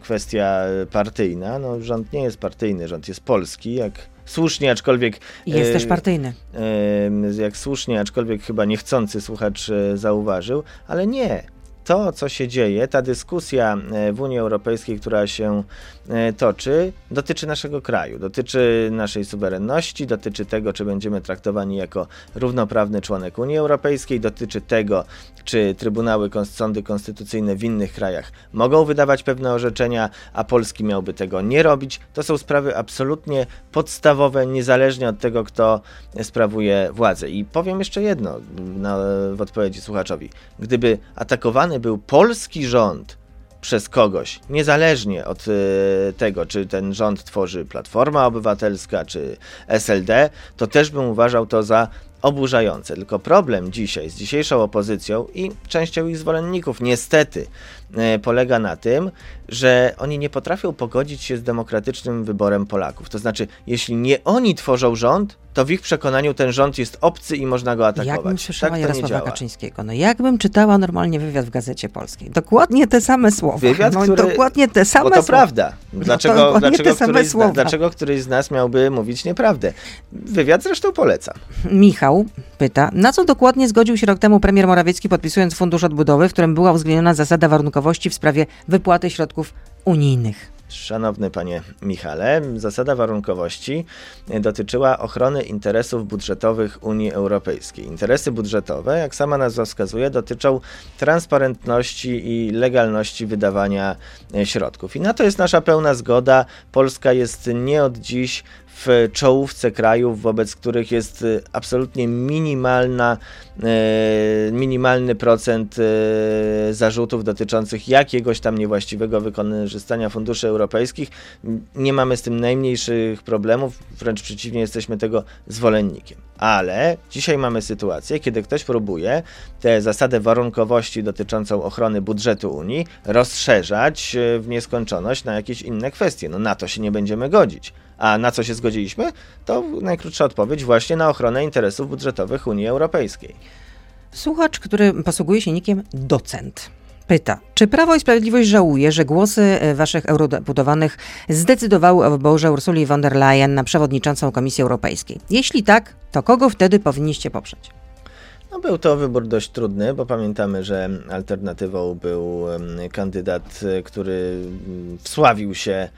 Speaker 3: kwestia partyjna. No, rząd nie jest partyjny, rząd jest polski, jak słusznie, aczkolwiek
Speaker 2: Jest
Speaker 3: e,
Speaker 2: też partyjny.
Speaker 3: Em, jak słusznie, aczkolwiek chyba niechcący słuchacz e, zauważył, ale nie. To, co się dzieje, ta dyskusja e, w Unii Europejskiej, która się e, toczy, dotyczy naszego kraju, dotyczy naszej suwerenności, dotyczy tego, czy będziemy traktowani jako równoprawny członek Unii Europejskiej, dotyczy tego, czy trybunały, sądy konstytucyjne w innych krajach mogą wydawać pewne orzeczenia, a Polski miałby tego nie robić. To są sprawy absolutnie podstawowe, niezależnie od tego, kto sprawuje władzę. I powiem jeszcze jedno na, w odpowiedzi słuchaczowi. Gdyby atakowany był polski rząd przez kogoś, niezależnie od e, tego, czy ten rząd tworzy Platforma Obywatelska, czy SLD, to też bym uważał to za oburzające. Tylko problem dzisiaj z dzisiejszą opozycją i częścią ich zwolenników, niestety, polega na tym, że oni nie potrafią pogodzić się z demokratycznym wyborem Polaków. To znaczy, jeśli nie oni tworzą rząd, to w ich przekonaniu ten rząd jest obcy i można go atakować.
Speaker 2: Jakbym słyszała
Speaker 3: tak to nie
Speaker 2: Jarosława. Kaczyńskiego. No jakbym czytała normalnie wywiad w Gazecie Polskiej. Dokładnie te same słowa.
Speaker 3: Wywiad,
Speaker 2: no,
Speaker 3: który-
Speaker 2: dokładnie te same
Speaker 3: Bo to
Speaker 2: słowa.
Speaker 3: prawda.
Speaker 2: No
Speaker 3: Dlaczego,
Speaker 2: to dokładnie
Speaker 3: dlaczego, któryś, z,
Speaker 2: słowa.
Speaker 3: dlaczego któryś z nas miałby mówić nieprawdę? Wywiad zresztą polecam.
Speaker 2: Michał pyta, na co dokładnie zgodził się rok temu premier Morawiecki podpisując Fundusz Odbudowy, w którym była uwzględniona zasada w sprawie wypłaty środków unijnych?
Speaker 3: Szanowny panie Michale, zasada warunkowości dotyczyła ochrony interesów budżetowych Unii Europejskiej. Interesy budżetowe, jak sama nazwa wskazuje, dotyczą transparentności i legalności wydawania środków. I na to jest nasza pełna zgoda. Polska jest nie od dziś w czołówce krajów, wobec których jest y, absolutnie minimalna, e, minimalny procent e, zarzutów dotyczących jakiegoś tam niewłaściwego wykorzystania funduszy europejskich. Nie mamy z tym najmniejszych problemów, wręcz przeciwnie, jesteśmy tego zwolennikiem. Ale dzisiaj mamy sytuację, kiedy ktoś próbuje tę zasadę warunkowości dotyczącą ochrony budżetu Unii rozszerzać e, w nieskończoność na jakieś inne kwestie. No na to się nie będziemy godzić. A na co się zgodziliśmy? To najkrótsza odpowiedź właśnie na ochronę interesów budżetowych Unii Europejskiej.
Speaker 2: Słuchacz, który posługuje się nikiem docent. Pyta, czy Prawo i Sprawiedliwość żałuje, że głosy e, waszych eurodeputowanych zdecydowały o wyborze Ursuli von der Leyen na przewodniczącą Komisji Europejskiej? Jeśli tak, to kogo wtedy powinniście poprzeć?
Speaker 3: No, był to wybór dość trudny, bo pamiętamy, że alternatywą był kandydat, e, który wsławił się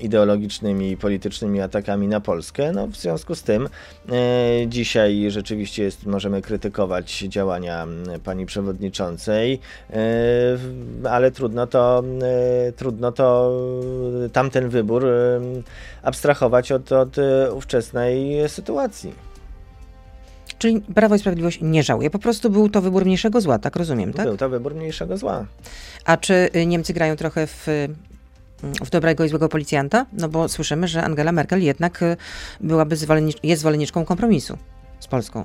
Speaker 3: ideologicznymi i politycznymi atakami na Polskę. No, w związku z tym e, dzisiaj rzeczywiście jest, możemy krytykować działania mm, pani przewodniczącej, e, ale trudno to, e, trudno to tamten wybór abstrahować od, od ówczesnej sytuacji.
Speaker 2: Czyli Prawo i Sprawiedliwość nie żałuje. Po prostu był to wybór mniejszego zła, tak rozumiem, tak?
Speaker 3: Był to wybór mniejszego zła.
Speaker 2: A czy Niemcy grają trochę w w dobrego i złego policjanta? No bo słyszymy, że Angela Merkel jednak y, byłaby zwolennicz- jest zwolenniczką kompromisu z Polską.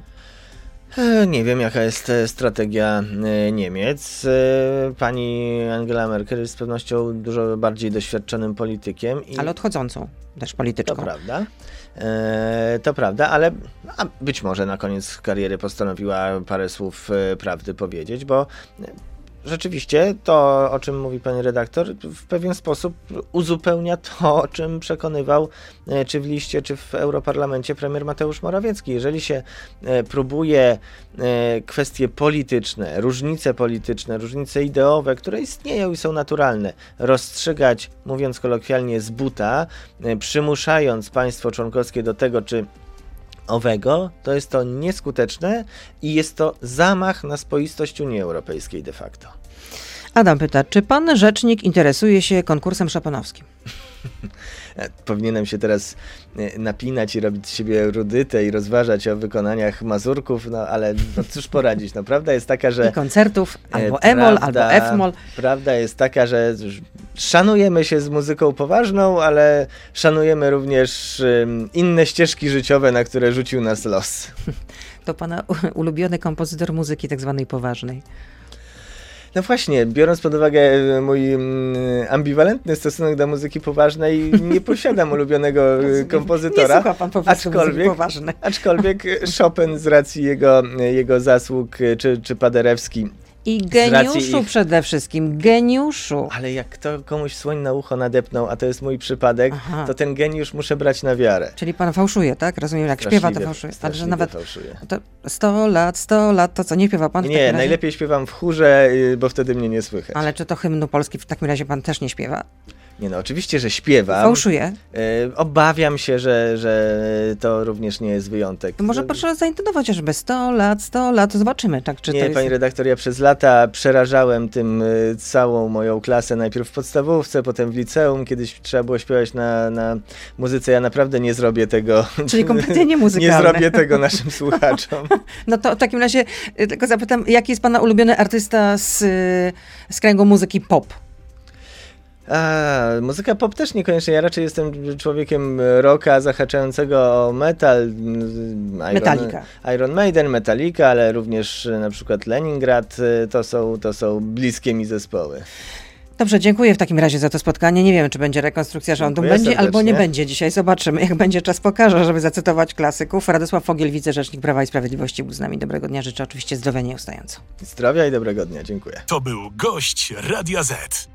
Speaker 3: E, Nie wiem, jaka jest e, strategia e, Niemiec. Pani Angela Merkel jest z pewnością dużo bardziej doświadczonym politykiem. I
Speaker 2: Ale odchodzącą też
Speaker 3: to
Speaker 2: polityczką.
Speaker 3: prawda. E, To prawda, ale być może na koniec kariery postanowiła parę słów prawdy powiedzieć, bo rzeczywiście to, o czym mówi pani redaktor, w pewien sposób uzupełnia to, o czym przekonywał e, czy w liście, czy w Europarlamencie premier Mateusz Morawiecki. Jeżeli się e, próbuje e, kwestie polityczne, różnice polityczne, różnice ideowe, które istnieją i są naturalne, rozstrzygać, mówiąc kolokwialnie, z buta, przymuszając państwo członkowskie do tego, czy owego, to jest to nieskuteczne i jest to zamach na spoistość Unii Europejskiej de facto.
Speaker 2: Adam pyta, czy pan rzecznik interesuje się konkursem szopenowskim?
Speaker 3: Powinienem się teraz e, napinać i robić z siebie rudytę i rozważać o wykonaniach mazurków, no ale no cóż poradzić, no prawda jest taka, że...
Speaker 2: I koncertów,
Speaker 3: e,
Speaker 2: albo albo
Speaker 3: prawda-
Speaker 2: F-moll.
Speaker 3: Prawda jest taka, że szanujemy się z muzyką poważną, ale szanujemy również inne ścieżki życiowe, na które rzucił nas los.
Speaker 2: To pana ulubiony kompozytor muzyki tak zwanej poważnej.
Speaker 3: No właśnie, biorąc pod uwagę e, mój mm, ambiwalentny stosunek do muzyki poważnej, nie posiadam ulubionego e, kompozytora.
Speaker 2: Nie słucha pan po prostu
Speaker 3: aczkolwiek, aczkolwiek Chopin z racji jego, jego zasług, e, czy, czy Paderewski.
Speaker 2: I geniuszu
Speaker 3: ich-
Speaker 2: przede wszystkim, geniuszu.
Speaker 3: Ale jak kto komuś słoń na ucho nadepnął, a to jest mój przypadek,
Speaker 2: Aha.
Speaker 3: to ten geniusz muszę brać na wiarę.
Speaker 2: Czyli pan fałszuje, tak? Rozumiem, jak śpiewa, to fałszuje. Ale że nawet
Speaker 3: fałszuje.
Speaker 2: to 100 lat, 100 lat, to co, nie śpiewa pan
Speaker 3: Nie, najlepiej śpiewam w chórze, y, bo wtedy mnie nie słychać.
Speaker 2: Ale czy to hymnu Polski w takim razie pan też nie śpiewa?
Speaker 3: Nie no, oczywiście, że śpiewam.
Speaker 2: Fałszuje?
Speaker 3: E, Obawiam się, że, że to również nie jest wyjątek.
Speaker 2: To może
Speaker 3: No,
Speaker 2: proszę zaintonować, żeby 100 lat, 100 lat, zobaczymy, tak? Czy
Speaker 3: nie,
Speaker 2: to jest...
Speaker 3: pani redaktor, ja przez lata przerażałem tym y, całą moją klasę, najpierw w podstawówce, potem w liceum, kiedyś trzeba było śpiewać na, na muzyce, ja naprawdę nie zrobię tego.
Speaker 2: Czyli kompletnie
Speaker 3: nie
Speaker 2: niemuzykalne.
Speaker 3: zrobię tego naszym słuchaczom.
Speaker 2: No to w takim razie y, tylko zapytam, jaki jest pana ulubiony artysta z, y, z kręgu muzyki pop?
Speaker 3: A, muzyka pop też niekoniecznie. Ja raczej jestem człowiekiem rocka zahaczającego o metal. mm, Iron,
Speaker 2: Metallica.
Speaker 3: Iron Maiden, Metallica, ale również e, na przykład Leningrad. e, To są, to są bliskie mi zespoły.
Speaker 2: Dobrze, dziękuję w takim razie za to spotkanie. Nie wiem, czy będzie rekonstrukcja rządu.
Speaker 3: Dziękuję
Speaker 2: Będzie albo nie
Speaker 3: serdecznie.
Speaker 2: będzie. Dzisiaj zobaczymy, jak będzie czas pokaże, żeby zacytować klasyków. Radosław Fogiel, wicerzecznik Prawa i Sprawiedliwości był z nami. Dobrego dnia, życzę oczywiście zdrowia nieustająco.
Speaker 3: Zdrowia i dobrego dnia. Dziękuję.
Speaker 4: To był gość Radia Z.